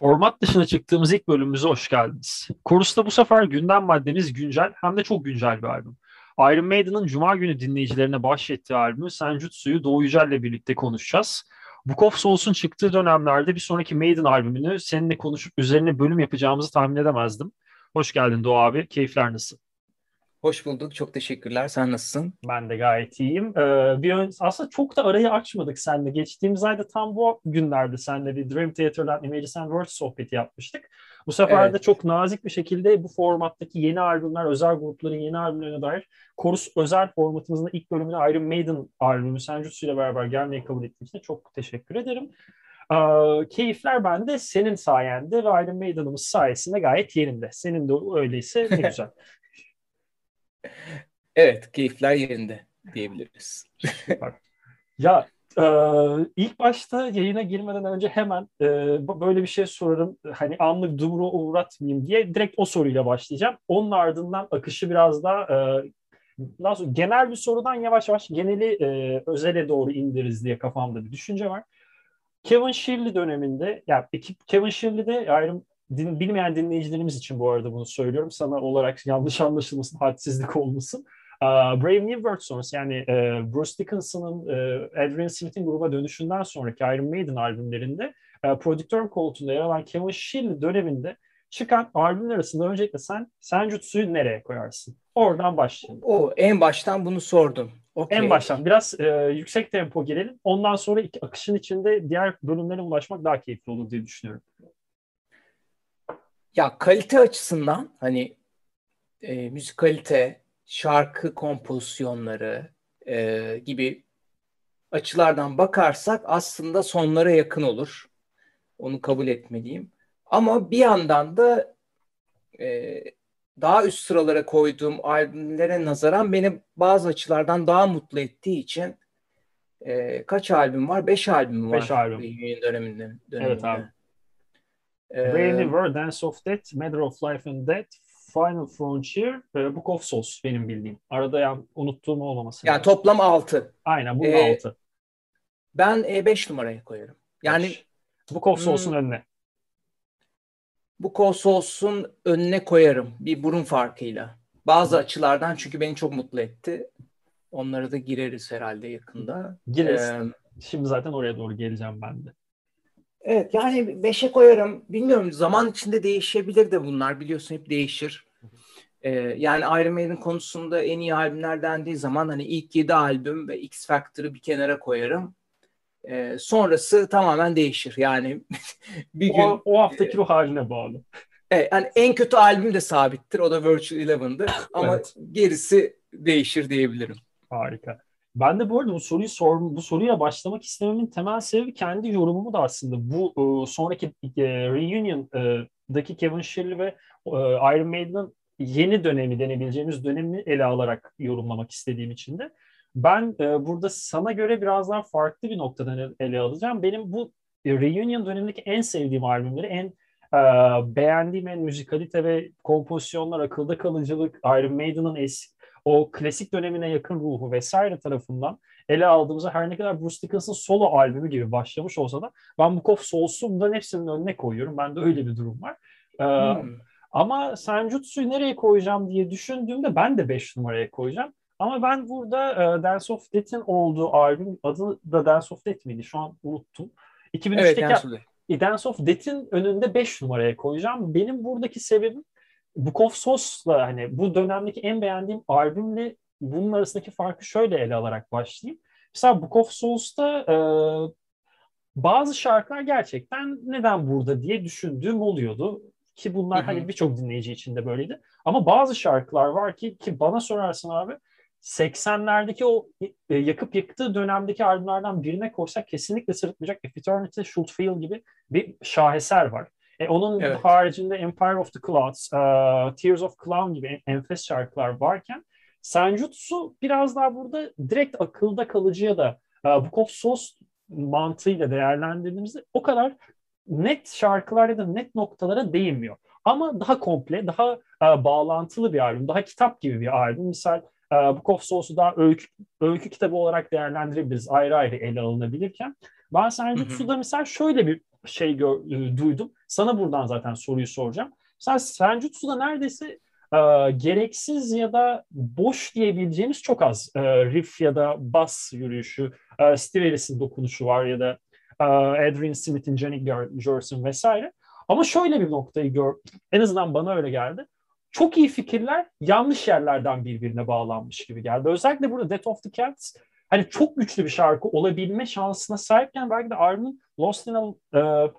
Format dışına çıktığımız ilk bölümümüze hoş geldiniz. Korusta bu sefer gündem maddemiz güncel hem de çok güncel bir albüm. Iron Maiden'ın Cuma günü dinleyicilerine bahşettiği albümü Senjutsu'yu Doğu Yücel'le birlikte konuşacağız. Book of Souls'un çıktığı dönemlerde bir sonraki Maiden albümünü seninle konuşup üzerine bölüm yapacağımızı tahmin edemezdim. Hoş geldin Doğu abi. Keyifler nasıl? Hoş bulduk. Çok teşekkürler. Sen nasılsın? Ben de gayet iyiyim. Ee, bir ön, aslında çok da arayı açmadık seninle. Geçtiğimiz ayda tam bu günlerde seninle bir Dream Theater'dan Images and Words sohbeti yapmıştık. Bu sefer evet. de çok nazik bir şekilde bu formattaki yeni albümler, özel grupların yeni albümlerine dair Korus özel formatımızın ilk bölümüne Iron Maiden albümü Senjutsu ile beraber gelmeyi kabul ettiğin için çok teşekkür ederim. Ee, keyifler bende senin sayende ve Iron Maiden'ımız sayesinde gayet yerinde. Senin de öyleyse ne güzel. Evet, keyifler yerinde diyebiliriz. ya e, ilk başta yayına girmeden önce hemen e, böyle bir şey sorarım. Hani anlık dumru uğratmayayım diye direkt o soruyla başlayacağım. Onun ardından akışı biraz daha e, daha sonra genel bir sorudan yavaş yavaş geneli e, özele doğru indiririz diye kafamda bir düşünce var. Kevin Shirley döneminde, yani ekip Kevin Shirley'de ayrım din, bilmeyen dinleyicilerimiz için bu arada bunu söylüyorum. Sana olarak yanlış anlaşılmasın, hadsizlik olmasın. Brave New World sonrası yani uh, Bruce Dickinson'ın uh, Adrian Smith'in gruba dönüşünden sonraki Iron Maiden albümlerinde uh, prodüktör koltuğunda yer alan Kevin Shirley döneminde çıkan albümler arasında öncelikle sen Senjutsu'yu nereye koyarsın? Oradan başlayalım. O en baştan bunu sordum. Okay. En baştan biraz e, yüksek tempo girelim. Ondan sonra iki, akışın içinde diğer bölümlere ulaşmak daha keyifli olur diye düşünüyorum. Ya kalite açısından hani e, müzikalite, şarkı kompozisyonları e, gibi açılardan bakarsak aslında sonlara yakın olur. Onu kabul etmeliyim. Ama bir yandan da e, daha üst sıralara koyduğum albümlere nazaran beni bazı açılardan daha mutlu ettiği için e, kaç albüm var? Beş albüm var. Beş albüm. Döneminde, döneminde. Evet abi. Brave New World, Dance of Death, Matter of Life and Death, Final Frontier ve Book of Souls benim bildiğim. Arada ya unuttuğum olmaması. Yani lazım. toplam 6. Aynen bu ee, 6. Ben 5 e, numaraya koyarım. Yani beş. Book of Souls'un hmm, önüne. Book of Souls'un önüne koyarım bir burun farkıyla. Bazı hmm. açılardan çünkü beni çok mutlu etti. Onlara da gireriz herhalde yakında. Gireriz. Ee, Şimdi zaten oraya doğru geleceğim ben de. Evet yani beşe koyarım. Bilmiyorum zaman içinde değişebilir de bunlar biliyorsun hep değişir. Ee, yani Iron Maiden konusunda en iyi albümler dendiği zaman hani ilk yedi albüm ve X Factor'ı bir kenara koyarım. Ee, sonrası tamamen değişir. Yani bir gün o, o haftaki ruh haline bağlı. Evet, yani en kötü albüm de sabittir. O da Virtual Eleven'dır. Ama evet. gerisi değişir diyebilirim. Harika. Ben de bu arada bu soruyu sor, bu soruya başlamak istememin temel sebebi kendi yorumumu da aslında bu e, sonraki e, reunion'daki Kevin Shirley ve e, Iron Maiden'ın yeni dönemi denebileceğimiz dönemi ele alarak yorumlamak istediğim için de ben e, burada sana göre biraz daha farklı bir noktadan ele alacağım. Benim bu reunion dönemindeki en sevdiğim albümleri, en e, beğendiğim en müzikalite ve kompozisyonlar, akılda kalıcılık, Iron Maiden'ın eski o klasik dönemine yakın ruhu vesaire tarafından ele aldığımızda her ne kadar Bruce Dickinson solo albümü gibi başlamış olsa da ben Book of Souls'u bunların hepsinin önüne koyuyorum. Bende öyle bir durum var. Ee, hmm. Ama Senjutsu'yu nereye koyacağım diye düşündüğümde ben de 5 numaraya koyacağım. Ama ben burada e, Dance of Death'in olduğu albüm adı da Dance of Death miydi? Şu an unuttum. 2003'teki evet, Dance of Death. Dance of Death'in önünde 5 numaraya koyacağım. Benim buradaki sebebim Book of Souls'la hani bu dönemdeki en beğendiğim albümle bunun arasındaki farkı şöyle ele alarak başlayayım. Mesela Book of Souls'ta e, bazı şarkılar gerçekten neden burada diye düşündüğüm oluyordu. Ki bunlar Hı-hı. hani birçok dinleyici için de böyleydi. Ama bazı şarkılar var ki ki bana sorarsın abi 80'lerdeki o e, yakıp yıktığı dönemdeki albümlerden birine koysak kesinlikle sırıtmayacak If Eternity Should Feel gibi bir şaheser var. E, onun evet. haricinde Empire of the Clouds, uh, Tears of Clown gibi enfes şarkılar varken Senjutsu biraz daha burada direkt akılda kalıcıya da uh, Book of Souls mantığıyla değerlendirdiğimizde o kadar net şarkılar ya da net noktalara değinmiyor. Ama daha komple, daha uh, bağlantılı bir albüm, daha kitap gibi bir albüm. Misal Book of Souls'u daha öykü, öykü kitabı olarak değerlendirebiliriz. Ayrı ayrı ele alınabilirken. Ben Senjutsu'da mesela şöyle bir şey gör, e, duydum. Sana buradan zaten soruyu soracağım. Sen Senjutsu'da neredeyse e, gereksiz ya da boş diyebileceğimiz çok az e, riff ya da bas yürüyüşü, e, Steve Harris'in dokunuşu var ya da e, Adrian Smith'in, Jenny Jerson vesaire. Ama şöyle bir noktayı gör, en azından bana öyle geldi. Çok iyi fikirler yanlış yerlerden birbirine bağlanmış gibi geldi. Özellikle burada Death of the Cats hani çok güçlü bir şarkı olabilme şansına sahipken belki de Armin'in Lost in a uh,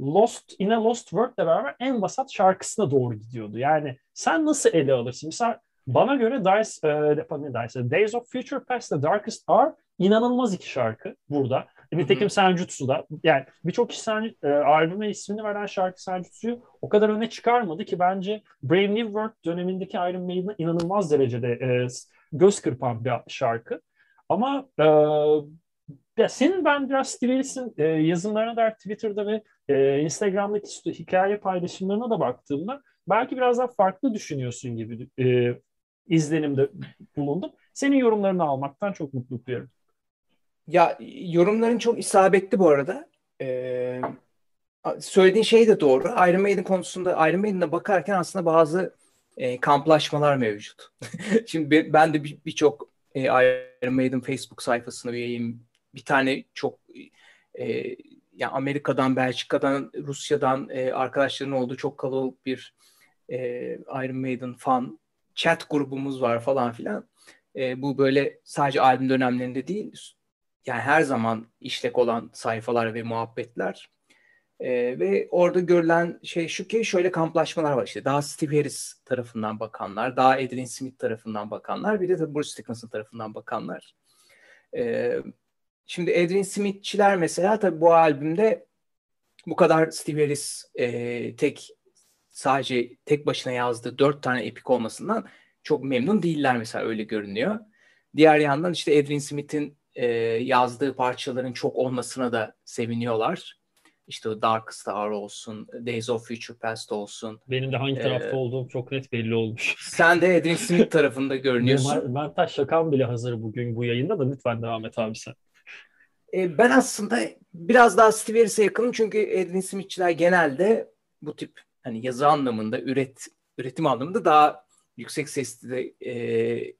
Lost in a Lost World'le beraber en vasat şarkısına doğru gidiyordu. Yani sen nasıl ele alırsın? Mesela bana göre Dice, e, ne Dice, Days of Future Past The Darkest Hour inanılmaz iki şarkı burada. Nitekim Senjutsu'da. Yani birçok kişi sen, e, albüme ismini veren şarkı Senjutsu'yu o kadar öne çıkarmadı ki bence Brave New World dönemindeki Iron Maiden'a inanılmaz derecede e, göz kırpan bir şarkı. Ama e, ya senin ben biraz Steve Harris'in e, yazımlarına da Twitter'da ve e, Instagram'daki hikaye paylaşımlarına da baktığımda belki biraz daha farklı düşünüyorsun gibi e, izlenimde bulundum. Senin yorumlarını almaktan çok mutluluk duyuyorum. Ya yorumların çok isabetli bu arada. Ee, söylediğin şey de doğru. Iron Maiden konusunda Iron Maiden'e bakarken aslında bazı e, kamplaşmalar mevcut. Şimdi ben de birçok bir, e, Iron Maiden Facebook sayfasına üyeyim. Bir tane çok e, yani Amerika'dan, Belçika'dan, Rusya'dan e, arkadaşların olduğu çok kalabalık bir e, Iron Maiden fan chat grubumuz var falan filan. E, bu böyle sadece albüm dönemlerinde değil, yani her zaman işlek olan sayfalar ve muhabbetler. E, ve orada görülen şey şu ki şöyle kamplaşmalar var işte. Daha Steve Harris tarafından bakanlar, daha Adrian Smith tarafından bakanlar, bir de tabii Bruce Dickinson tarafından bakanlar. E, şimdi Adrian Smith'çiler mesela tabii bu albümde bu kadar Steve Harris e, tek sadece tek başına yazdığı dört tane epik olmasından çok memnun değiller mesela öyle görünüyor. Diğer yandan işte Adrian Smith'in e, yazdığı parçaların çok olmasına da seviniyorlar. İşte o Dark Star olsun, Days of Future Past olsun. Benim de hangi tarafta ee, olduğum çok net belli olmuş. Sen de Adrian Smith tarafında görünüyorsun. Ben, taş şakam bile hazır bugün bu yayında da lütfen devam et abi sen. Ee, ben aslında biraz daha Steve Harris'e yakınım çünkü Adrian Smith'çiler genelde bu tip hani yazı anlamında, üret üretim anlamında daha yüksek sesli de e,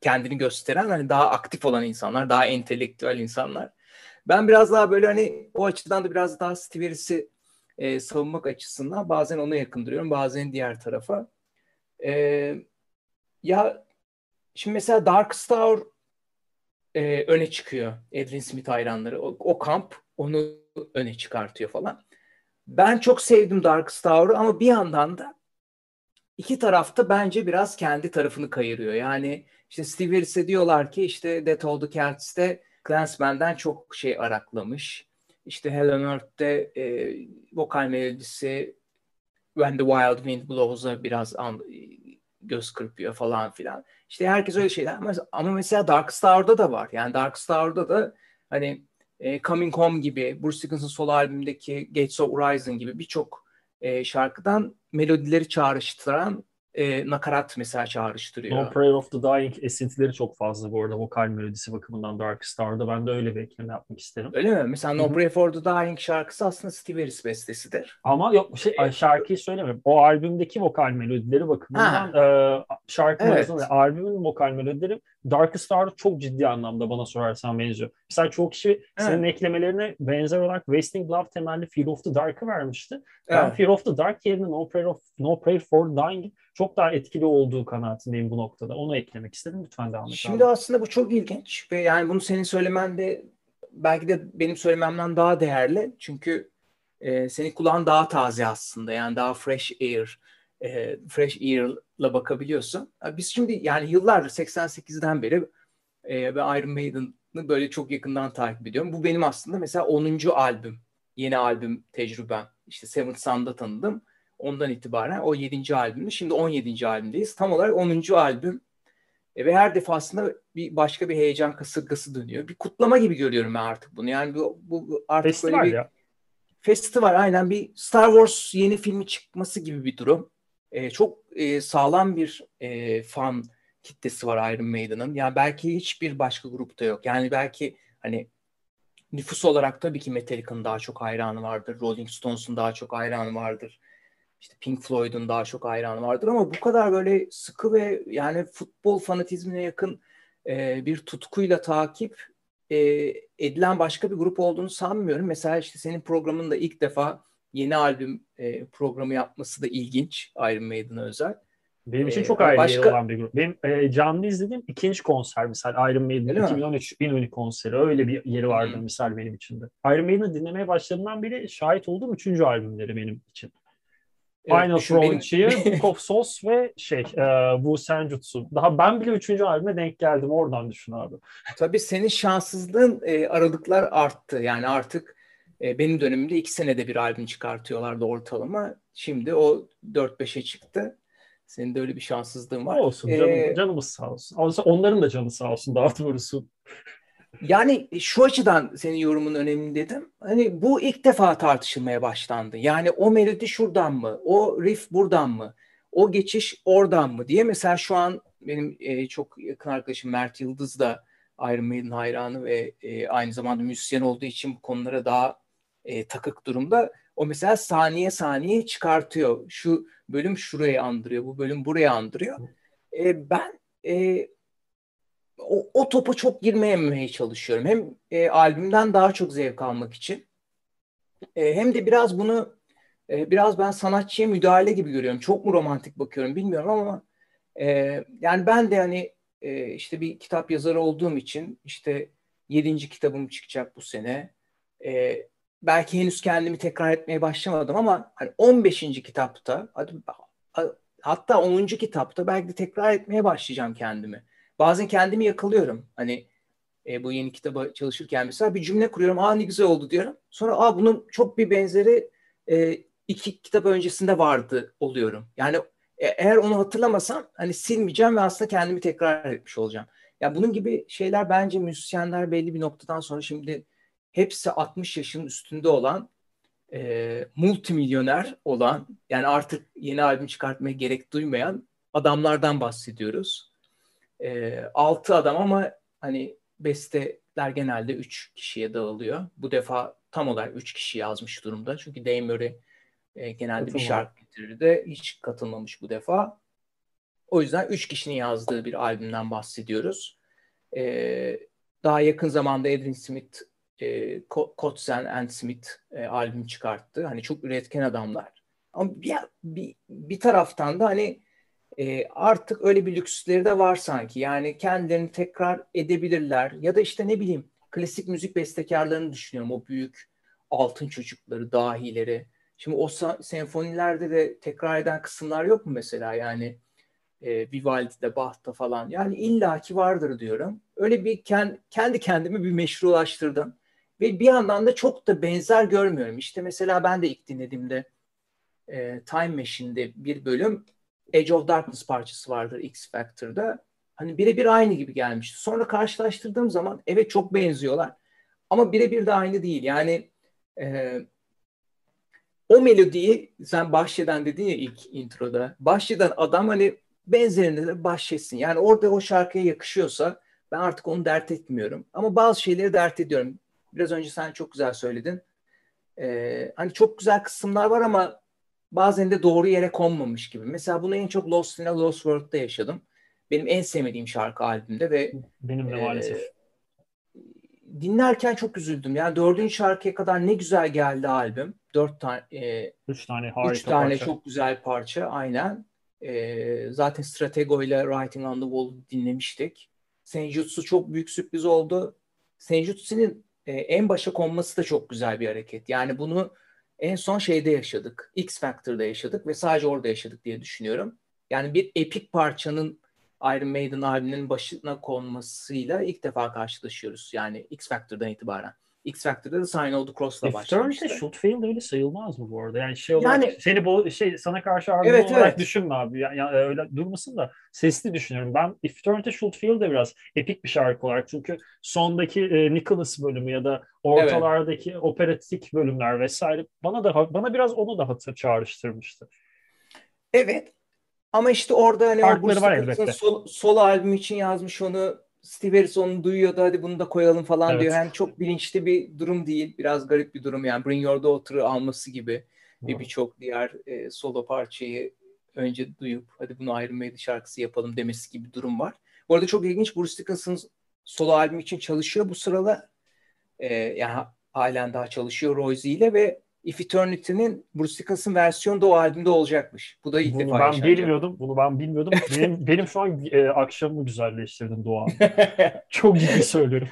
kendini gösteren hani daha aktif olan insanlar, daha entelektüel insanlar. Ben biraz daha böyle hani o açıdan da biraz daha Steve Harris'i e, savunmak açısından bazen ona yakın duruyorum, bazen diğer tarafa. E, ya şimdi mesela Dark Star e, öne çıkıyor. Adrian Smith hayranları. O, o kamp onu öne çıkartıyor falan. Ben çok sevdim Dark Star'ı ama bir yandan da iki tarafta bence biraz kendi tarafını kayırıyor. Yani işte Steve Harris'e diyorlar ki işte Death of the Cats'te Clansman'den çok şey araklamış. İşte Hell on Earth'te e, vokal melodisi When the Wild Wind Blows'a biraz an, göz kırpıyor falan filan. İşte herkes öyle şeyler ama, ama mesela Dark Star'da da var. Yani Dark Star'da da hani e, Coming Home gibi, Bruce Dickinson solo albümündeki Gates of Horizon gibi birçok e, şarkıdan melodileri çağrıştıran e, nakarat mesela çağrıştırıyor. No Prayer of the Dying esintileri çok fazla bu arada vokal melodisi bakımından Dark Star'da. Ben de öyle bir ekleme yapmak isterim. Öyle mi? Mesela No Prayer for the Dying şarkısı aslında Steve Harris bestesidir. Ama yok şey ee, şarkıyı söylemiyorum. O albümdeki vokal melodileri bakımından e, şarkı evet. albümün vokal melodileri Dark Star'da çok ciddi anlamda bana sorarsan benziyor. Mesela çok kişi evet. senin eklemelerine benzer olarak Wasting Love temelli Fear of the Dark'ı vermişti. Evet. Ben Fear of the Dark yerine No Prayer, of, no Prayer for Dying çok daha etkili olduğu kanaatindeyim bu noktada. Onu eklemek istedim. Lütfen devam et. Şimdi abi. aslında bu çok ilginç ve yani bunu senin söylemen de belki de benim söylememden daha değerli. Çünkü e, senin kulağın daha taze aslında. Yani daha fresh air, e, fresh ear'la bakabiliyorsun. Biz şimdi yani yıllardır 88'den beri e, ve Iron Maiden'ı böyle çok yakından takip ediyorum. Bu benim aslında mesela 10. albüm. Yeni albüm tecrübem. İşte Seventh Sun'da tanıdım. Ondan itibaren o 7. albümde. Şimdi 17. albümdeyiz. Tam olarak 10. albüm. E, ve her defasında bir başka bir heyecan kasırgası dönüyor. Bir kutlama gibi görüyorum ben artık bunu. Yani bu, bu artık festival böyle bir ya. festival aynen bir Star Wars yeni filmi çıkması gibi bir durum. E, çok e, sağlam bir e, fan kitlesi var Iron Maiden'ın. Yani belki hiçbir başka grupta yok. Yani belki hani nüfus olarak tabii ki Metallica'nın daha çok hayranı vardır. Rolling Stones'un daha çok hayranı vardır. İşte Pink Floyd'un daha çok hayranı vardır ama bu kadar böyle sıkı ve yani futbol fanatizmine yakın e, bir tutkuyla takip e, edilen başka bir grup olduğunu sanmıyorum. Mesela işte senin programında ilk defa yeni albüm e, programı yapması da ilginç Iron Maiden'a özel. Benim için ee, çok ayrı başka... olan bir grup. Benim e, canlı izlediğim ikinci konser misal Iron Maiden Öyle 2013 İnönü konseri. Öyle bir yeri vardı hmm. misal benim için de. Iron Maiden'ı dinlemeye başladığımdan beri şahit olduğum üçüncü albümleri benim için. Evet, Final Frontier, benim... Book of Souls ve şey e, bu Senjutsu. Daha ben bile üçüncü albüme denk geldim. Oradan düşün abi. Tabii senin şanssızlığın e, aralıklar arttı. Yani artık e, benim dönemimde iki senede bir albüm çıkartıyorlardı ortalama. Şimdi o 4-5'e çıktı. Senin de öyle bir şanssızlığın var. Olsun canım, ee, canımız sağ olsun. Onların da canı sağ olsun daha doğrusu. Yani şu açıdan senin yorumun önemli dedim. Hani bu ilk defa tartışılmaya başlandı. Yani o melodi şuradan mı? O riff buradan mı? O geçiş oradan mı diye mesela şu an benim e, çok yakın arkadaşım Mert Yıldız da Iron Maiden hayranı ve e, aynı zamanda müzisyen olduğu için bu konulara daha e, takık durumda. O mesela saniye saniye çıkartıyor. Şu bölüm şuraya andırıyor, bu bölüm buraya andırıyor. E, ben e, o, o topa çok girmemeye çalışıyorum. Hem e, albümden daha çok zevk almak için e, hem de biraz bunu e, biraz ben sanatçıya müdahale gibi görüyorum. Çok mu romantik bakıyorum bilmiyorum ama e, yani ben de hani e, işte bir kitap yazarı olduğum için işte yedinci kitabım çıkacak bu sene. E, belki henüz kendimi tekrar etmeye başlamadım ama hani 15. kitapta hatta 10. kitapta belki de tekrar etmeye başlayacağım kendimi. Bazen kendimi yakalıyorum. Hani e, bu yeni kitaba çalışırken mesela bir cümle kuruyorum. Aa ne güzel oldu diyorum. Sonra aa bunun çok bir benzeri e, iki kitap öncesinde vardı oluyorum. Yani e, eğer onu hatırlamasam hani silmeyeceğim ve aslında kendimi tekrar etmiş olacağım. Ya yani bunun gibi şeyler bence müzisyenler belli bir noktadan sonra şimdi hepsi 60 yaşın üstünde olan e, multimilyoner olan yani artık yeni albüm çıkartmaya gerek duymayan adamlardan bahsediyoruz. E, 6 adam ama hani besteler genelde 3 kişiye dağılıyor. Bu defa tam olarak 3 kişi yazmış durumda. Çünkü Dave Murray e, genelde Katılma. bir şarkı getirir de hiç katılmamış bu defa. O yüzden 3 kişinin yazdığı bir albümden bahsediyoruz. E, daha yakın zamanda Adrian Smith e, Kotzen and Smith e, albüm çıkarttı. Hani çok üretken adamlar. Ama bir, bir, bir taraftan da hani e, artık öyle bir lüksleri de var sanki. Yani kendilerini tekrar edebilirler. Ya da işte ne bileyim klasik müzik bestekarlarını düşünüyorum. O büyük altın çocukları, dahileri. Şimdi o senfonilerde de tekrar eden kısımlar yok mu mesela? Yani e, Vivaldi'de, Bach'ta falan. Yani illaki vardır diyorum. Öyle bir kendi kendimi bir meşrulaştırdım. Ve bir yandan da çok da benzer görmüyorum. İşte mesela ben de ilk dinlediğimde e, Time Machine'de bir bölüm Edge of Darkness parçası vardır X Factor'da. Hani birebir aynı gibi gelmişti. Sonra karşılaştırdığım zaman evet çok benziyorlar. Ama birebir de aynı değil. Yani e, o melodiyi sen bahşeden dedin ya ilk introda. Bahşeden adam hani benzerinde de bahşetsin. Yani orada o şarkıya yakışıyorsa ben artık onu dert etmiyorum. Ama bazı şeyleri dert ediyorum. Biraz önce sen çok güzel söyledin. Ee, hani çok güzel kısımlar var ama bazen de doğru yere konmamış gibi. Mesela bunu en çok Lost in a Lost World'da yaşadım. Benim en sevmediğim şarkı albümde ve benim de maalesef. E, dinlerken çok üzüldüm. Yani dördüncü şarkıya kadar ne güzel geldi albüm. Dört tane, e, üç tane harika üç tane parça. çok güzel parça, aynen. E, zaten Stratego ile Writing on the Wall dinlemiştik. Senjutsu çok büyük sürpriz oldu. Senjutsu'nun e, en başa konması da çok güzel bir hareket. Yani bunu en son şeyde yaşadık. X Factor'da yaşadık ve sadece orada yaşadık diye düşünüyorum. Yani bir epik parçanın Iron Maiden albümünün başına konmasıyla ilk defa karşılaşıyoruz. Yani X Factor'dan itibaren. X Factor'da da Sign of the Cross'la başlamıştı. Eternity Should Fail öyle sayılmaz mı bu arada? Yani şey olarak yani, seni bu şey sana karşı argüman evet, olarak evet. düşünme abi. Yani, yani öyle durmasın da sesli düşünüyorum. Ben If Eternity Should Fail de biraz epik bir şarkı olarak çünkü sondaki e, Nicholas bölümü ya da ortalardaki evet. operatik bölümler vesaire bana da bana biraz onu da hatır çağrıştırmıştı. Evet. Ama işte orada hani Farkları var elbette. Sol, solo albüm için yazmış onu Steve Harris onu duyuyor da hadi bunu da koyalım falan Evet. diyor. Yani çok bilinçli bir durum değil. Biraz garip bir durum yani. Bring Your Daughter'ı alması gibi ve birçok diğer e, solo parçayı önce duyup hadi bunu Iron Maiden şarkısı yapalım demesi gibi bir durum var. Bu arada çok ilginç Bruce Dickinson solo albüm için çalışıyor bu sırada. E, yani halen daha çalışıyor Royce ile ve If Eternity'nin Bruce Dickinson versiyonu da o albümde olacakmış. Bu da ilk Bunu defa ben yaşanacak. bilmiyordum. Bunu ben bilmiyordum. Benim benim şu an e, akşamımı güzelleştirdin Doğan. Çok ciddi söylüyorum.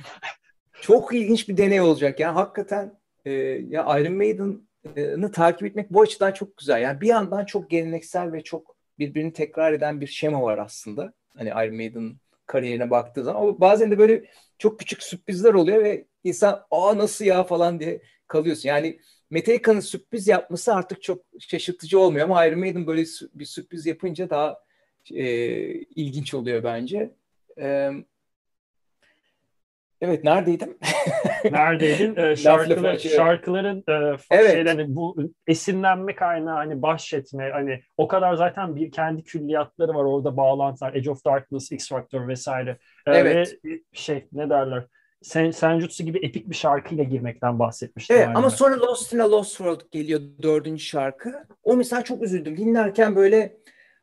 Çok ilginç bir deney olacak. Yani hakikaten e, ya Iron Maiden'ı takip etmek bu açıdan çok güzel. Yani bir yandan çok geleneksel ve çok birbirini tekrar eden bir şema var aslında. Hani Iron Maiden kariyerine baktığı zaman. Ama bazen de böyle çok küçük sürprizler oluyor ve insan aa nasıl ya falan diye kalıyorsun. Yani Metallica'nın sürpriz yapması artık çok şaşırtıcı olmuyor ama Iron Maiden böyle bir sürpriz yapınca daha e, ilginç oluyor bence. E, evet neredeydim? Neredeydin? Ee, Laf şarkılar, lafı açıyor. şarkıların e, Evet. şeyden, bu esinlenme kaynağı hani bahşetme hani o kadar zaten bir kendi külliyatları var orada bağlantılar Edge of Darkness, X Factor vesaire. Ee, Evet. Ve şey ne derler? Sen, Senjutsu gibi epik bir şarkıyla girmekten bahsetmiştim. Evet aynı. ama sonra Lost in a Lost World geliyor dördüncü şarkı. O mesela çok üzüldüm. Dinlerken böyle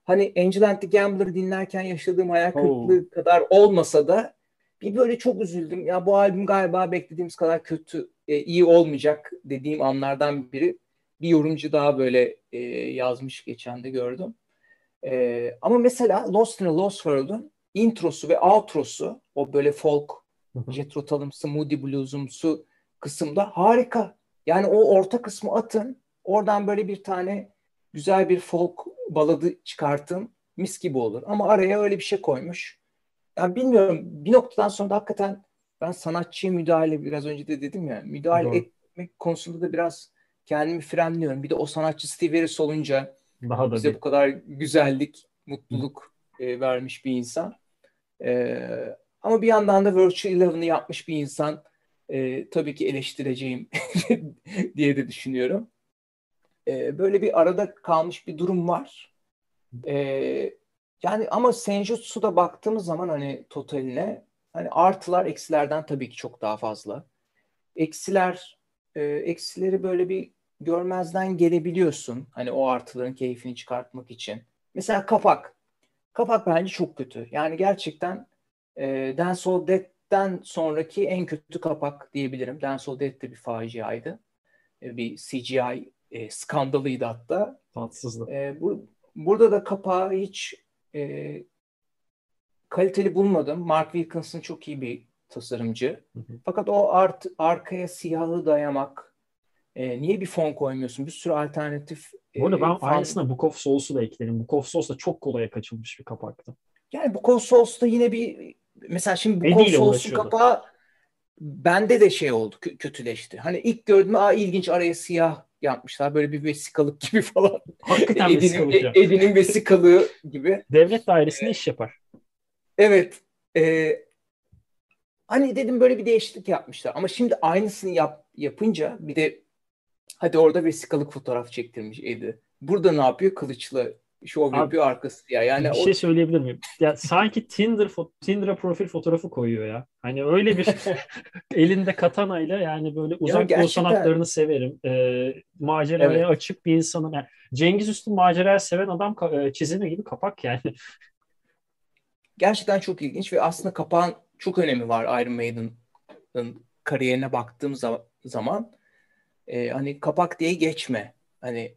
hani Angel and the Gambler'ı dinlerken yaşadığım hayal kırıklığı kadar olmasa da bir böyle çok üzüldüm. Ya bu albüm galiba beklediğimiz kadar kötü, e, iyi olmayacak dediğim anlardan biri. Bir yorumcu daha böyle e, yazmış geçen de gördüm. E, ama mesela Lost in a Lost World'un introsu ve outrosu o böyle folk Jethro Tull'ımsı, Moody Blues'umsu kısımda harika. Yani o orta kısmı atın. Oradan böyle bir tane güzel bir folk baladı çıkartın. Mis gibi olur. Ama araya öyle bir şey koymuş. Yani bilmiyorum. Bir noktadan sonra da hakikaten ben sanatçıya müdahale biraz önce de dedim ya. Müdahale Doğru. etmek konusunda da biraz kendimi frenliyorum. Bir de o sanatçı Steve Harris olunca Daha da bize bir. bu kadar güzellik, mutluluk e, vermiş bir insan. E, ama bir yandan da Virtual Eleven'ı yapmış bir insan e, tabii ki eleştireceğim diye de düşünüyorum. E, böyle bir arada kalmış bir durum var. E, yani ama Senjutsu'da baktığımız zaman hani totaline hani artılar eksilerden tabii ki çok daha fazla. Eksiler e, eksileri böyle bir görmezden gelebiliyorsun. Hani o artıların keyfini çıkartmak için. Mesela kapak. Kapak bence çok kötü. Yani gerçekten e, Dance of Death'ten sonraki en kötü kapak diyebilirim. Dance of Death de bir faciaydı. E, bir CGI e, skandalıydı hatta. Tatsızdı. E, bu, burada da kapağı hiç e, kaliteli bulmadım. Mark Wilkinson çok iyi bir tasarımcı. Hı hı. Fakat o art, arkaya siyahı dayamak e, niye bir fon koymuyorsun? Bir sürü alternatif Bu arada e, ben fan- aynısına Book of Souls'u da eklerim. Book of Souls da çok kolaya kaçılmış bir kapaktı. Yani bu Souls'ta yine bir mesela şimdi bu Souls'un uğraşıyordu. kapağı bende de şey oldu kö- kötüleşti. Hani ilk gördüm aa ilginç araya siyah yapmışlar böyle bir vesikalık gibi falan. Hakikaten vesikalık ya. Eddie'nin vesikalığı gibi. Devlet dairesinde iş yapar. Evet. e, hani dedim böyle bir değişiklik yapmışlar. Ama şimdi aynısını yap, yapınca bir de hadi orada vesikalık fotoğraf çektirmiş Eddie. Burada ne yapıyor? Kılıçla şov Abi, yapıyor arkası ya. Yani bir o şey söyleyebilir miyim? Ya sanki Tinder Tinder'a profil fotoğrafı koyuyor ya. Hani öyle bir elinde katanayla yani böyle uzak doğu gerçekten- sanatlarını severim. Ee, maceraya Evet. açık bir insanım. Yani Cengiz Üstün maceraya seven adam e, çizimi gibi kapak yani. gerçekten çok ilginç ve aslında kapağın çok önemi var Iron Maiden'ın kariyerine baktığım za- zaman. Ee, hani kapak diye geçme. Hani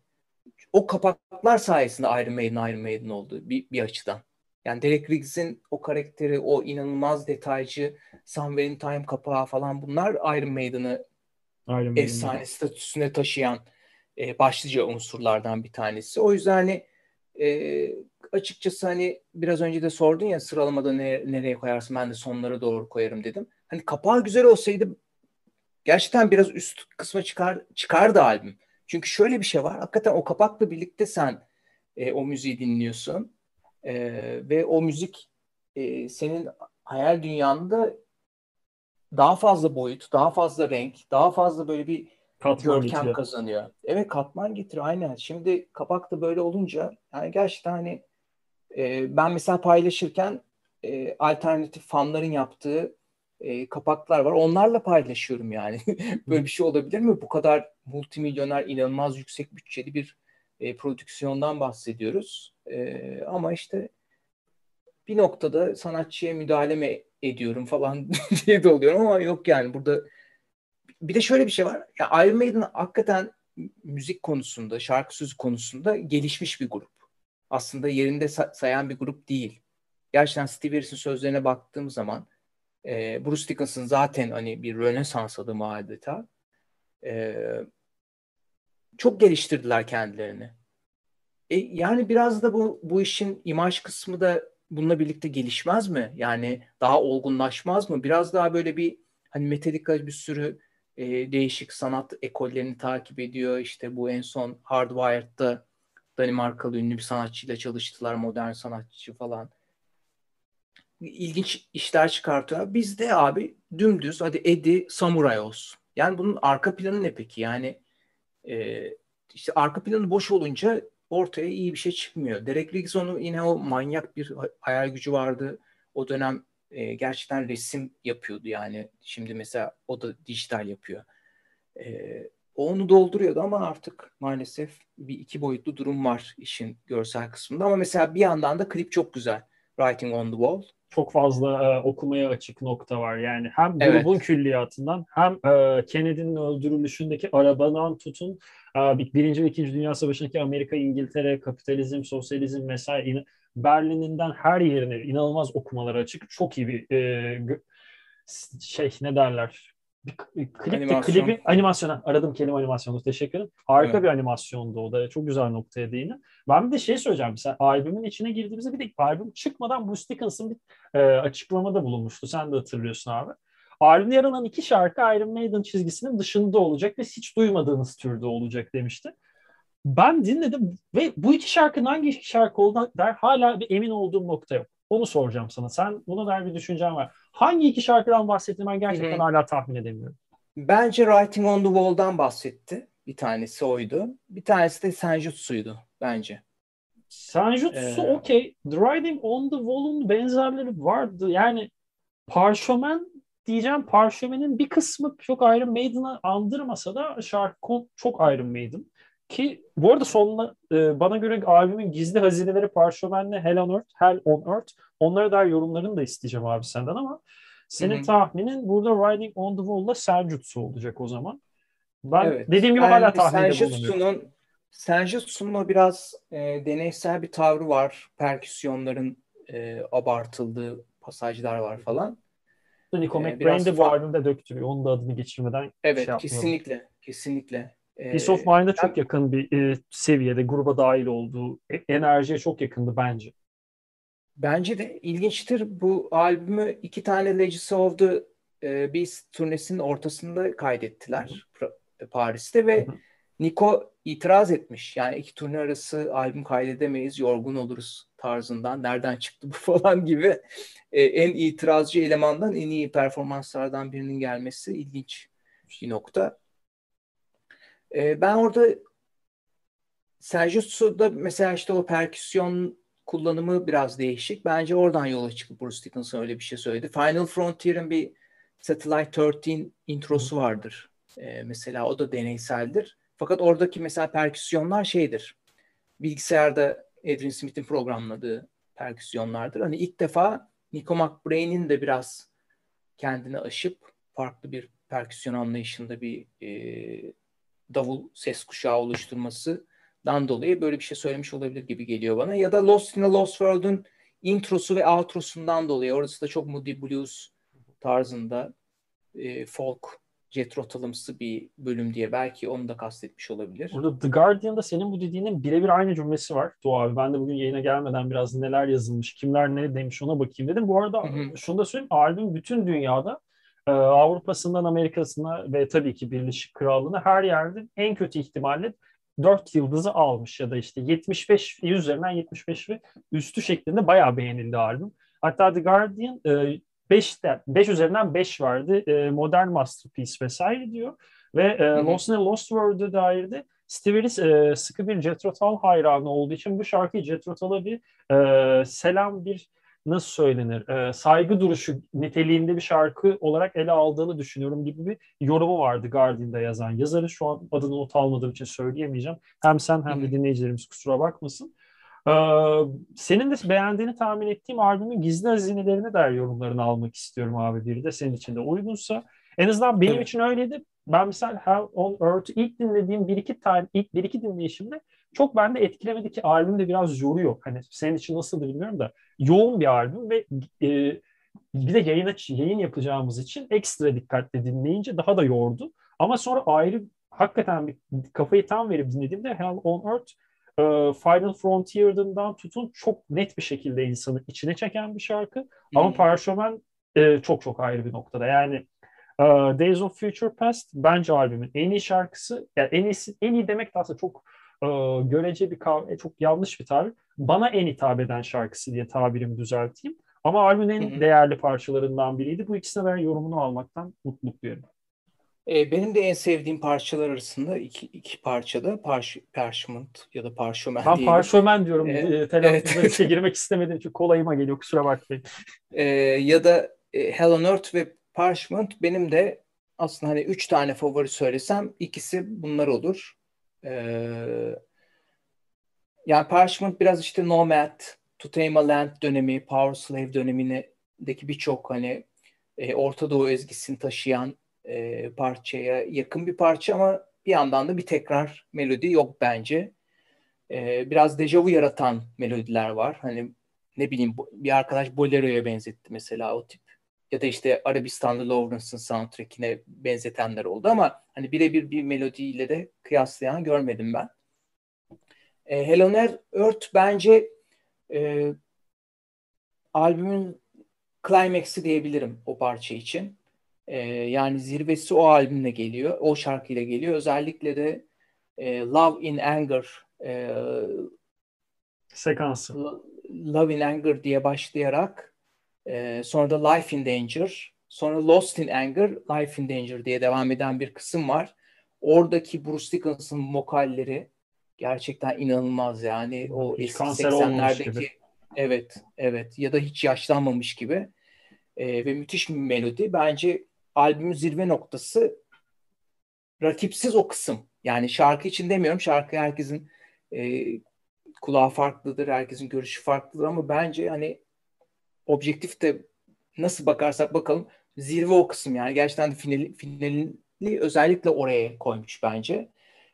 o kapaklar sayesinde Iron Maiden Iron Maiden oldu bir, bir açıdan. Yani Derek Riggs'in o karakteri, o inanılmaz detaycı Somewhere in Time kapağı falan bunlar Iron Maiden'ı Iron efsane statüsüne taşıyan e, başlıca unsurlardan bir tanesi. O yüzden hani e, açıkçası hani biraz önce de sordun ya sıralamada ne- nereye koyarsın ben de sonlara doğru koyarım dedim. Hani kapağı güzel olsaydı gerçekten biraz üst kısma çıkar çıkardı albüm. Çünkü şöyle bir şey var. Hakikaten o kapakla birlikte sen e, o müziği dinliyorsun. E, ve o müzik e, senin hayal dünyanda daha fazla boyut, daha fazla renk, daha fazla böyle bir Katman görkem getiriyor. kazanıyor. Evet katman getiriyor aynen. Şimdi kapak da böyle olunca yani gerçekten hani e, ben mesela paylaşırken e, alternatif fanların yaptığı e, kapaklar var. Onlarla paylaşıyorum yani. Böyle bir şey olabilir mi? Bu kadar multimilyoner, inanılmaz yüksek bütçeli bir e, prodüksiyondan bahsediyoruz. E, ama işte bir noktada sanatçıya müdahale mi ediyorum falan diye de oluyorum ama yok yani burada bir de şöyle bir şey var. Ya Iron Maiden hakikaten müzik konusunda, şarkı sözü konusunda gelişmiş bir grup. Aslında yerinde sayan bir grup değil. Gerçekten Steve Harris'in sözlerine baktığım zaman e, Bruce Dickinson zaten hani bir Rönesans adamı adeta. E, çok geliştirdiler kendilerini. E, yani biraz da bu bu işin imaj kısmı da bununla birlikte gelişmez mi? Yani daha olgunlaşmaz mı? Biraz daha böyle bir hani Metallica bir sürü e, değişik sanat ekollerini takip ediyor. İşte bu en son Hardwired'da Danimarkalı ünlü bir sanatçıyla çalıştılar. Modern sanatçı falan. İlginç işler çıkartıyor. Bizde abi dümdüz hadi Eddie Samuray olsun. Yani bunun arka planı ne peki? Yani e, işte arka planı boş olunca ortaya iyi bir şey çıkmıyor. Derek Riggson'un yine o manyak bir hayal gücü vardı. O dönem e, gerçekten resim yapıyordu yani. Şimdi mesela o da dijital yapıyor. E, onu dolduruyordu ama artık maalesef bir iki boyutlu durum var işin görsel kısmında. Ama mesela bir yandan da klip çok güzel. Writing on the Wall. Çok fazla e, okumaya açık nokta var. Yani hem grubun evet. külliyatından hem e, Kennedy'nin öldürülüşündeki arabadan tutun e, Birinci ve İkinci Dünya Savaşı'ndaki Amerika, İngiltere, kapitalizm, sosyalizm vesaire Berlin'inden her yerine inanılmaz okumalar açık. Çok iyi bir e, şey ne derler klip Animasyon. klibi animasyona aradım kelime animasyonu teşekkür ederim. Harika evet. bir animasyondu o da çok güzel noktaya değindi. Ben bir de şey söyleyeceğim mesela albümün içine girdiğimizde bir de albüm çıkmadan Bruce Dickinson bir e, açıklamada bulunmuştu. Sen de hatırlıyorsun abi. Albümde yer alan iki şarkı Iron Maiden çizgisinin dışında olacak ve hiç duymadığınız türde olacak demişti. Ben dinledim ve bu iki şarkının hangi iki şarkı olduğuna der hala bir emin olduğum nokta yok. Onu soracağım sana. Sen buna dair bir düşüncen var. Hangi iki şarkıdan bahsettiğini ben gerçekten Hı-hı. hala tahmin edemiyorum. Bence Writing on the Wall'dan bahsetti. Bir tanesi oydu. Bir tanesi de Senjutsu'ydu bence. Senjutsu ee... okey. Writing on the Wall'un benzerleri vardı. Yani Parşömen diyeceğim Parşömen'in bir kısmı çok Iron Maiden'ı andırmasa da şarkı çok Iron Maiden. Ki bu arada sonuna e, bana göre albümün gizli hazineleri parşömenle Hell on Earth, Hell on Earth. Onlara dair yorumlarını da isteyeceğim abi senden ama senin Hı-hı. tahminin burada Riding on the Wall'la Senjutsu olacak o zaman. Ben evet. dediğim gibi yani hala tahminde bulunuyorum. Senjutsu'nun o biraz e, deneysel bir tavrı var. Perküsyonların e, abartıldığı pasajlar var falan. Nico ee, McBrain de bu albümde döktürüyor. Onun da adını geçirmeden Evet şey kesinlikle. Kesinlikle. Peace of Mind'a çok yakın bir e, seviyede gruba dahil olduğu e, enerjiye çok yakındı bence. Bence de ilginçtir. Bu albümü iki tane Legacy of the e, Beast turnesinin ortasında kaydettiler Hı-hı. Paris'te ve Hı-hı. Nico itiraz etmiş. Yani iki turne arası albüm kaydedemeyiz, yorgun oluruz tarzından. Nereden çıktı bu falan gibi. E, en itirazcı elemandan en iyi performanslardan birinin gelmesi ilginç bir nokta. E, ben orada Senjutsu'da mesela işte o perküsyon kullanımı biraz değişik. Bence oradan yola çıkıp Bruce Dickinson öyle bir şey söyledi. Final Frontier'ın bir Satellite 13 introsu vardır. E, mesela o da deneyseldir. Fakat oradaki mesela perküsyonlar şeydir. Bilgisayarda Adrian Smith'in programladığı perküsyonlardır. Hani ilk defa Nico McBrain'in de biraz kendini aşıp farklı bir perküsyon anlayışında bir e, davul ses kuşağı oluşturmasından dolayı böyle bir şey söylemiş olabilir gibi geliyor bana. Ya da Lost in a Lost World'un introsu ve outrosundan dolayı. Orası da çok Moody Blues tarzında e, folk Jethro Tullums'ı bir bölüm diye belki onu da kastetmiş olabilir. Burada The Guardian'da senin bu dediğinin birebir aynı cümlesi var. Doğu abi ben de bugün yayına gelmeden biraz neler yazılmış, kimler ne demiş ona bakayım dedim. Bu arada hı hı. şunu da söyleyeyim albüm bütün dünyada Avrupa'sından Amerika'sına ve tabii ki Birleşik Krallığı'na her yerde en kötü ihtimalle 4 yıldızı almış ya da işte 75 üzerinden 75 ve üstü şeklinde bayağı beğenildi albüm. Hatta The Guardian e, 5, 5 üzerinden 5 vardı. E, modern masterpiece vesaire diyor. Ve e, Lost in a Lost World'a dair de Steve Harris sıkı bir Jethro Tull hayranı olduğu için bu şarkıyı Jethro Tull'a bir selam bir nasıl söylenir e, saygı duruşu niteliğinde bir şarkı olarak ele aldığını düşünüyorum gibi bir yorumu vardı Guardian'da yazan yazarı. Şu an adını not almadığım için söyleyemeyeceğim. Hem sen hem de dinleyicilerimiz kusura bakmasın. Ee, senin de beğendiğini tahmin ettiğim albümün gizli hazinelerine dair yorumlarını almak istiyorum abi biri de senin için de uygunsa. En azından benim evet. için öyleydi. Ben mesela Hell on Earth ilk dinlediğim bir iki tane ilk bir iki dinleyişimde çok bende etkilemedi ki albüm de biraz yoruyor. Hani senin için nasıldır bilmiyorum da yoğun bir albüm ve e, bir de yayın, yayın yapacağımız için ekstra dikkatli dinleyince daha da yordu. Ama sonra ayrı hakikaten bir kafayı tam verip dinlediğimde Hell on Earth e, Final Frontier'dan tutun çok net bir şekilde insanı içine çeken bir şarkı. Hmm. Ama Parşömen e, çok çok ayrı bir noktada. Yani e, Days of Future Past bence albümün en iyi şarkısı. Yani en iyisi, en iyi demek de aslında çok e, görece bir kavga, çok yanlış bir tabir. Bana en hitap eden şarkısı diye tabirimi düzelteyim. Ama albümün en değerli parçalarından biriydi. Bu ikisine ben yorumunu almaktan mutluluk duyuyorum. E, benim de en sevdiğim parçalar arasında iki, iki parçada parş, Parchment ya da Parşömen Ben Parşömen diyorum. E, Telaffuza evet. işe girmek istemedim çünkü kolayıma geliyor kusura bakmayın. E, ya da e, Hell on Earth ve Parchment benim de aslında hani üç tane favori söylesem ikisi bunlar olur. Ee, yani Parchment biraz işte Nomad, To Tame a Land dönemi, Power Slave dönemindeki birçok hani e, Orta Doğu ezgisini taşıyan e, parçaya yakın bir parça ama bir yandan da bir tekrar melodi yok bence. E, biraz dejavu yaratan melodiler var. Hani ne bileyim bir arkadaş Bolero'ya benzetti mesela o tip ya da işte Arabistanlı Lawrence'ın soundtrack'ine benzetenler oldu ama hani birebir bir melodiyle de kıyaslayan görmedim ben. E, Helen Earth bence e, albümün climax'i diyebilirim o parça için. E, yani zirvesi o albümle geliyor, o şarkıyla geliyor. Özellikle de e, Love in Anger e, sekansı. Love in Anger diye başlayarak e, sonra da Life in Danger, sonra Lost in Anger, Life in Danger diye devam eden bir kısım var. Oradaki Bruce Dickinson'ın vokalleri gerçekten inanılmaz yani. O hiç eski 80'lerdeki evet, evet ya da hiç yaşlanmamış gibi. E, ve müthiş bir melodi. Bence albümün zirve noktası rakipsiz o kısım. Yani şarkı için demiyorum. Şarkı herkesin e, kulağı farklıdır, herkesin görüşü farklıdır ama bence hani objektif de nasıl bakarsak bakalım zirve o kısım yani. Gerçekten de finali, finalini özellikle oraya koymuş bence.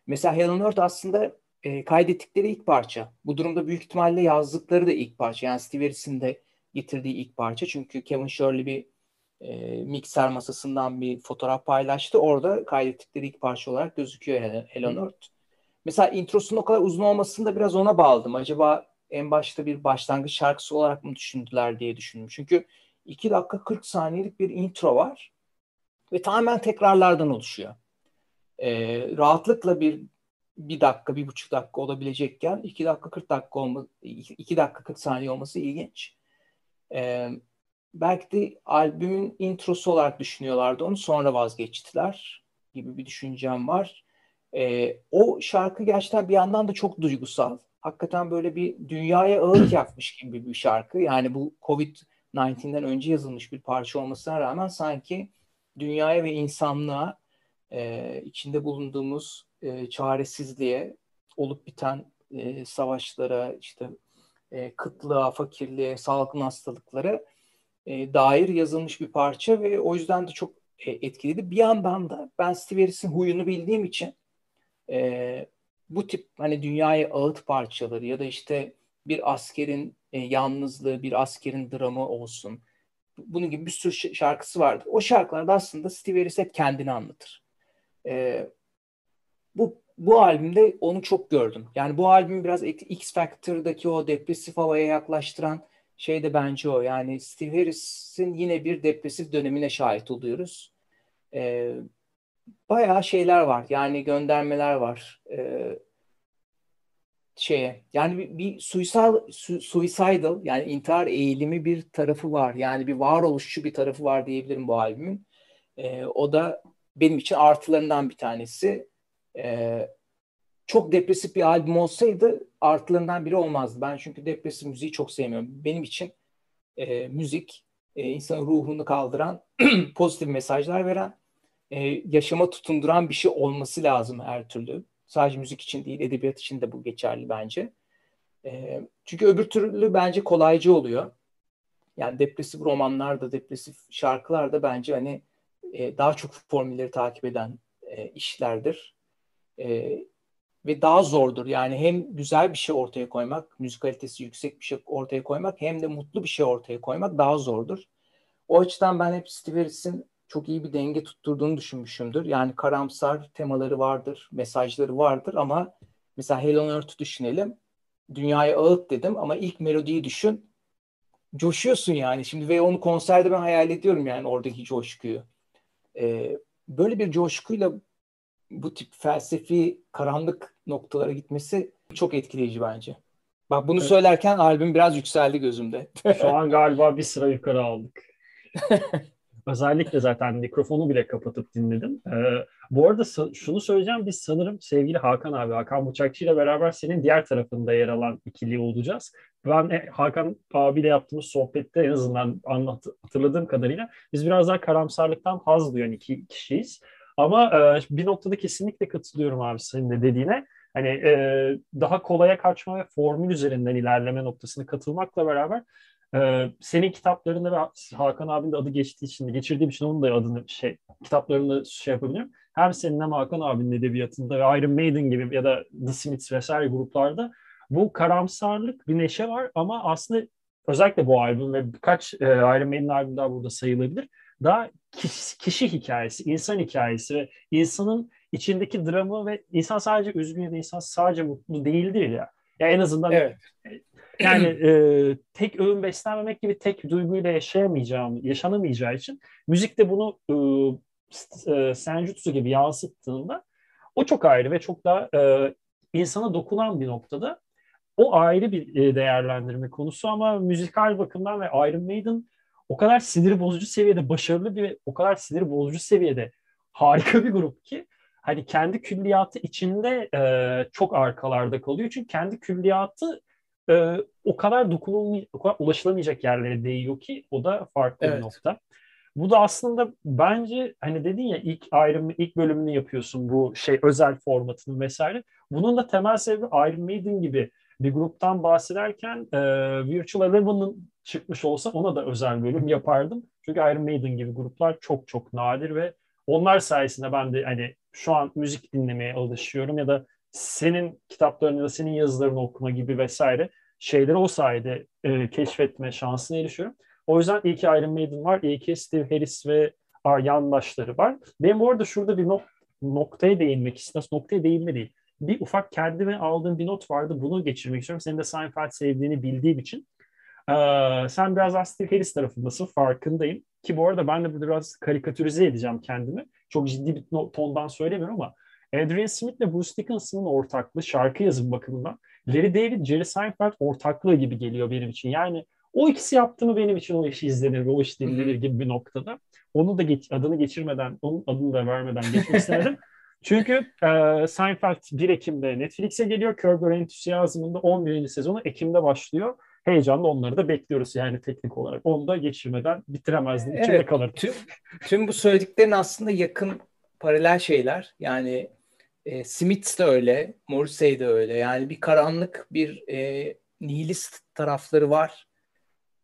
Mesela Helen Earth aslında e, kaydettikleri ilk parça. Bu durumda büyük ihtimalle yazdıkları da ilk parça. Yani Steve Harris'in de getirdiği ilk parça. Çünkü Kevin Shirley bir e, mikser masasından bir fotoğraf paylaştı. Orada kaydettikleri ilk parça olarak gözüküyor Helen, Earth. Mesela introsunun o kadar uzun olmasını da biraz ona bağladım. Acaba en başta bir başlangıç şarkısı olarak mı düşündüler diye düşündüm. Çünkü 2 dakika 40 saniyelik bir intro var ve tamamen tekrarlardan oluşuyor. Ee, rahatlıkla bir bir dakika, bir buçuk dakika olabilecekken iki dakika 40 dakika olma, iki dakika 40 saniye olması ilginç. Ee, belki de albümün introsu olarak düşünüyorlardı onu sonra vazgeçtiler gibi bir düşüncem var. Ee, o şarkı gerçekten bir yandan da çok duygusal hakikaten böyle bir dünyaya ağıt yakmış gibi bir şarkı. Yani bu Covid-19'den önce yazılmış bir parça olmasına rağmen sanki dünyaya ve insanlığa e, içinde bulunduğumuz e, çaresizliğe, olup biten e, savaşlara, işte e, kıtlığa, fakirliğe, salgın hastalıklara e, dair yazılmış bir parça ve o yüzden de çok e, etkiledi. Bir yandan da ben Steve Harris'in huyunu bildiğim için e, bu tip hani dünyaya ağıt parçaları ya da işte bir askerin e, yalnızlığı, bir askerin dramı olsun. Bunun gibi bir sürü şarkısı vardır. O şarkılarda aslında Steve Harris hep kendini anlatır. E, bu bu albümde onu çok gördüm. Yani bu albüm biraz X Factor'daki o depresif havaya yaklaştıran şey de bence o. Yani Steve Harris'in yine bir depresif dönemine şahit oluyoruz. E, bayağı şeyler var. Yani göndermeler var. Ee, şeye yani bir, bir suicidal, su, suicidal yani intihar eğilimi bir tarafı var. Yani bir varoluşçu bir tarafı var diyebilirim bu albümün. Ee, o da benim için artılarından bir tanesi. Ee, çok depresif bir albüm olsaydı artılarından biri olmazdı. Ben çünkü depresif müziği çok sevmiyorum. Benim için e, müzik, e, insanın ruhunu kaldıran, pozitif mesajlar veren, e, yaşama tutunduran bir şey olması lazım her türlü. Sadece müzik için değil, edebiyat için de bu geçerli bence. E, çünkü öbür türlü bence kolaycı oluyor. Yani depresif romanlar depresif şarkılar da bence hani e, daha çok formülleri takip eden e, işlerdir. E, ve daha zordur. Yani hem güzel bir şey ortaya koymak, müzikalitesi yüksek bir şey ortaya koymak hem de mutlu bir şey ortaya koymak daha zordur. O açıdan ben hep Steve Harris'in çok iyi bir denge tutturduğunu düşünmüşümdür. Yani karamsar temaları vardır, mesajları vardır ama mesela Hell on Earth'ü düşünelim. Dünyayı ağıt dedim ama ilk melodiyi düşün. Coşuyorsun yani şimdi ve onu konserde ben hayal ediyorum yani oradaki coşkuyu. Ee, böyle bir coşkuyla bu tip felsefi karanlık noktalara gitmesi çok etkileyici bence. Bak bunu evet. söylerken albüm biraz yükseldi gözümde. Şu an galiba bir sıra yukarı aldık. Özellikle zaten mikrofonu bile kapatıp dinledim. Ee, bu arada şunu söyleyeceğim. Biz sanırım sevgili Hakan abi, Hakan Bıçakçı ile beraber senin diğer tarafında yer alan ikili olacağız. Ben e, Hakan abiyle yaptığımız sohbette en azından anlat, hatırladığım kadarıyla biz biraz daha karamsarlıktan haz duyan iki kişiyiz. Ama e, bir noktada kesinlikle katılıyorum abi senin de dediğine. Hani e, daha kolaya kaçma ve formül üzerinden ilerleme noktasına katılmakla beraber ee, senin kitaplarında ve Hakan abinin de adı geçtiği için, geçirdiğim için onun da adını şey, kitaplarında şey yapabilirim. Hem senin hem Hakan abinin edebiyatında ve Iron Maiden gibi ya da The Smiths vesaire gruplarda bu karamsarlık, bir neşe var ama aslında özellikle bu albüm ve birkaç e, Iron Maiden albüm daha burada sayılabilir. Daha kişi, kişi hikayesi, insan hikayesi ve insanın içindeki dramı ve insan sadece üzgün ya da insan sadece mutlu değildir ya. Ya en azından evet. Yani e, tek öğün beslenmemek gibi tek duyguyla yaşayamayacağım, yaşanamayacağı için müzikte bunu e, e, senjutsu gibi yansıttığında o çok ayrı ve çok daha e, insana dokunan bir noktada. O ayrı bir e, değerlendirme konusu ama müzikal bakımdan ve Iron Maiden o kadar sinir bozucu seviyede başarılı bir o kadar sinir bozucu seviyede harika bir grup ki hani kendi külliyatı içinde e, çok arkalarda kalıyor. Çünkü kendi külliyatı e, o kadar dokunulmayacak, o kadar ulaşılamayacak yerlere değiyor ki o da farklı evet. bir nokta. Bu da aslında bence hani dedin ya ilk ayrım ilk bölümünü yapıyorsun bu şey özel formatını vesaire. Bunun da temel sebebi Iron Maiden gibi bir gruptan bahsederken e, Virtual Eleven'ın çıkmış olsa ona da özel bölüm yapardım. Çünkü Iron Maiden gibi gruplar çok çok nadir ve onlar sayesinde ben de hani şu an müzik dinlemeye alışıyorum ya da senin kitaplarını da senin yazılarını okuma gibi vesaire şeyleri o sayede e, keşfetme şansına erişiyorum. O yüzden iyi ki Iron Maiden var, iyi ki Steve Harris ve yandaşları var. Ben bu arada şurada bir nok noktaya değinmek istiyorum. Noktaya değinme değil. Bir ufak kendime aldığım bir not vardı. Bunu geçirmek istiyorum. Senin de Seinfeld sevdiğini bildiğim için. Ee, sen biraz daha Steve Harris tarafındasın. Farkındayım. Ki bu arada ben de biraz karikatürize edeceğim kendimi. Çok ciddi bir tondan söylemiyorum ama Adrian Smith ile Bruce Dickinson'ın ortaklığı şarkı yazım bakımından Larry David, Jerry Seinfeld ortaklığı gibi geliyor benim için. Yani o ikisi yaptı mı benim için o iş izlenir ve o iş dinlenir gibi bir noktada. Onu da geç, adını geçirmeden, onun adını da vermeden geçmek istemedim. Çünkü e, Seinfeld 1 Ekim'de Netflix'e geliyor. Curb Your Enthusiasm'ın da 11. sezonu Ekim'de başlıyor. Heyecanla onları da bekliyoruz yani teknik olarak. Onu da geçirmeden bitiremezdim. İçimde evet, kalır. Tüm, tüm bu söylediklerin aslında yakın paralel şeyler. Yani e, Smith de öyle, Morrissey de öyle. Yani bir karanlık, bir e, nihilist tarafları var.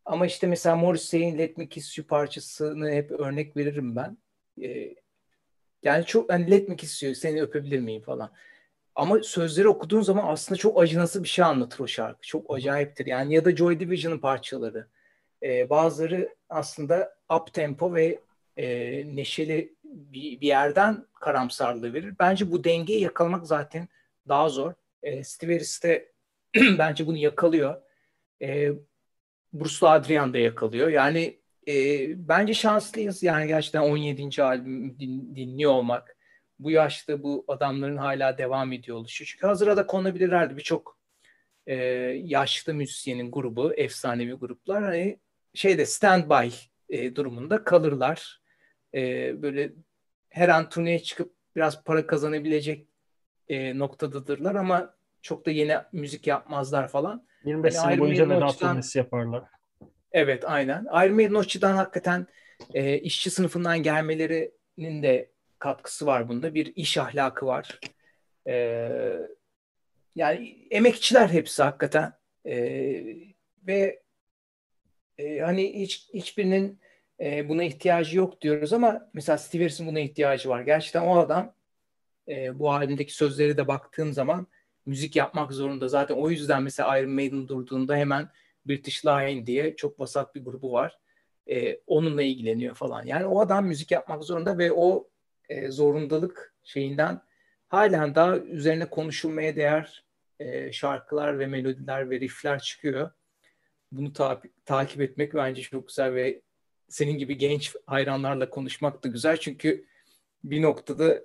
Ama işte mesela Morrissey'in Let Me Kiss You parçasını hep örnek veririm ben. E, yani çok hani Let Me Kiss You, seni öpebilir miyim falan. Ama sözleri okuduğun zaman aslında çok acınası bir şey anlatır o şarkı. Çok acayiptir. Yani ya da Joy Division'ın parçaları. E, bazıları aslında up tempo ve e, neşeli bir, bir yerden karamsarlığı verir. Bence bu dengeyi yakalamak zaten daha zor. E, Steve de bence bunu yakalıyor. E, Bruce Adrian da yakalıyor. Yani e, bence şanslıyız. Yani gerçekten 17. albüm din, dinliyor olmak. Bu yaşta bu adamların hala devam ediyor oluşu. Çünkü hazıra da konabilirlerdi. Birçok e, yaşlı müzisyenin grubu, efsanevi gruplar hani şeyde standby e, durumunda kalırlar e, böyle her an turneye çıkıp biraz para kazanabilecek e, noktadadırlar ama çok da yeni müzik yapmazlar falan. 25 yani sene boyunca veda turnesi yaparlar. Evet aynen. Iron Maiden o açıdan hakikaten e, işçi sınıfından gelmelerinin de katkısı var bunda. Bir iş ahlakı var. E, yani emekçiler hepsi hakikaten. E, ve e, hani hiç hiçbirinin e, buna ihtiyacı yok diyoruz ama mesela Steve Harris'in buna ihtiyacı var. Gerçekten o adam e, bu halindeki sözleri de baktığım zaman müzik yapmak zorunda. Zaten o yüzden mesela Iron Maiden durduğunda hemen British Lion diye çok vasat bir grubu var. E, onunla ilgileniyor falan. Yani o adam müzik yapmak zorunda ve o e, zorundalık şeyinden halen daha üzerine konuşulmaya değer e, şarkılar ve melodiler ve riffler çıkıyor. Bunu ta- takip etmek bence çok güzel ve senin gibi genç hayranlarla konuşmak da güzel çünkü bir noktada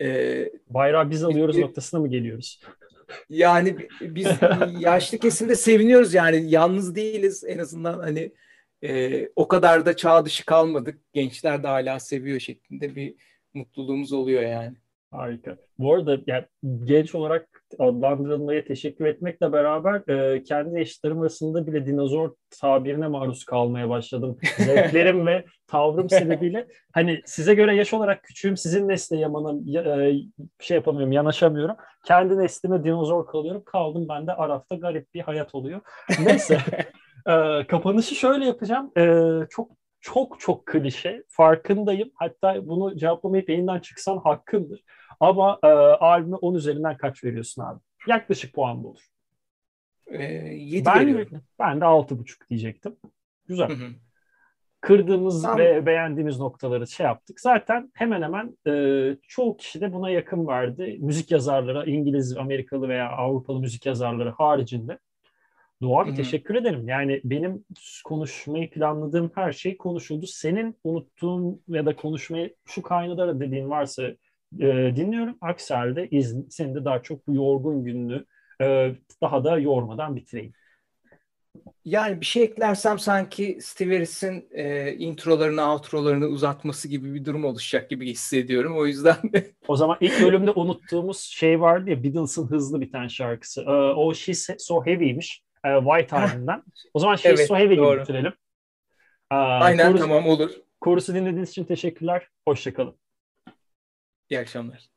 e, bayrağı biz alıyoruz bir, noktasına mı geliyoruz? Yani biz yaşlı kesimde seviniyoruz yani yalnız değiliz en azından hani e, o kadar da çağ dışı kalmadık. Gençler de hala seviyor şeklinde bir mutluluğumuz oluyor yani. Harika. Bu arada yani genç olarak adlandırılmaya teşekkür etmekle beraber e, kendi eşitlerim arasında bile dinozor tabirine maruz kalmaya başladım. Zevklerim ve tavrım sebebiyle hani size göre yaş olarak küçüğüm sizin nesle yamana e, şey yapamıyorum yanaşamıyorum. Kendi neslime dinozor kalıyorum. Kaldım ben de Araf'ta garip bir hayat oluyor. Neyse. e, kapanışı şöyle yapacağım. E, çok çok çok klişe. Farkındayım. Hatta bunu cevaplamayıp yayından çıksan hakkındır. Ama e, albüme 10 üzerinden kaç veriyorsun abi? Yaklaşık puan bu olur. E, 7 ben, veriyorum. Ben de 6,5 diyecektim. Güzel. Hı hı. Kırdığımız tamam. ve beğendiğimiz noktaları şey yaptık. Zaten hemen hemen e, çoğu kişi de buna yakın verdi. Müzik yazarları, İngiliz, Amerikalı veya Avrupalı müzik yazarları haricinde. Doğa bir teşekkür ederim. Yani benim konuşmayı planladığım her şey konuşuldu. Senin unuttuğun ya da konuşmayı şu kaynadıra dediğin varsa e, dinliyorum. Aksi halde izin, senin de daha çok bu yorgun gününü e, daha da yormadan bitireyim. Yani bir şey eklersem sanki Steve Harris'in e, introlarını, outrolarını uzatması gibi bir durum oluşacak gibi hissediyorum. O yüzden O zaman ilk bölümde unuttuğumuz şey vardı ya Beatles'ın hızlı biten şarkısı. E, o She's So Heavy'ymiş. E, White Album'dan. O zaman She's evet, Heavy gibi bitirelim. E, Aynen korusu, tamam olur. Korusu dinlediğiniz için teşekkürler. Hoşçakalın. İyi akşamlar.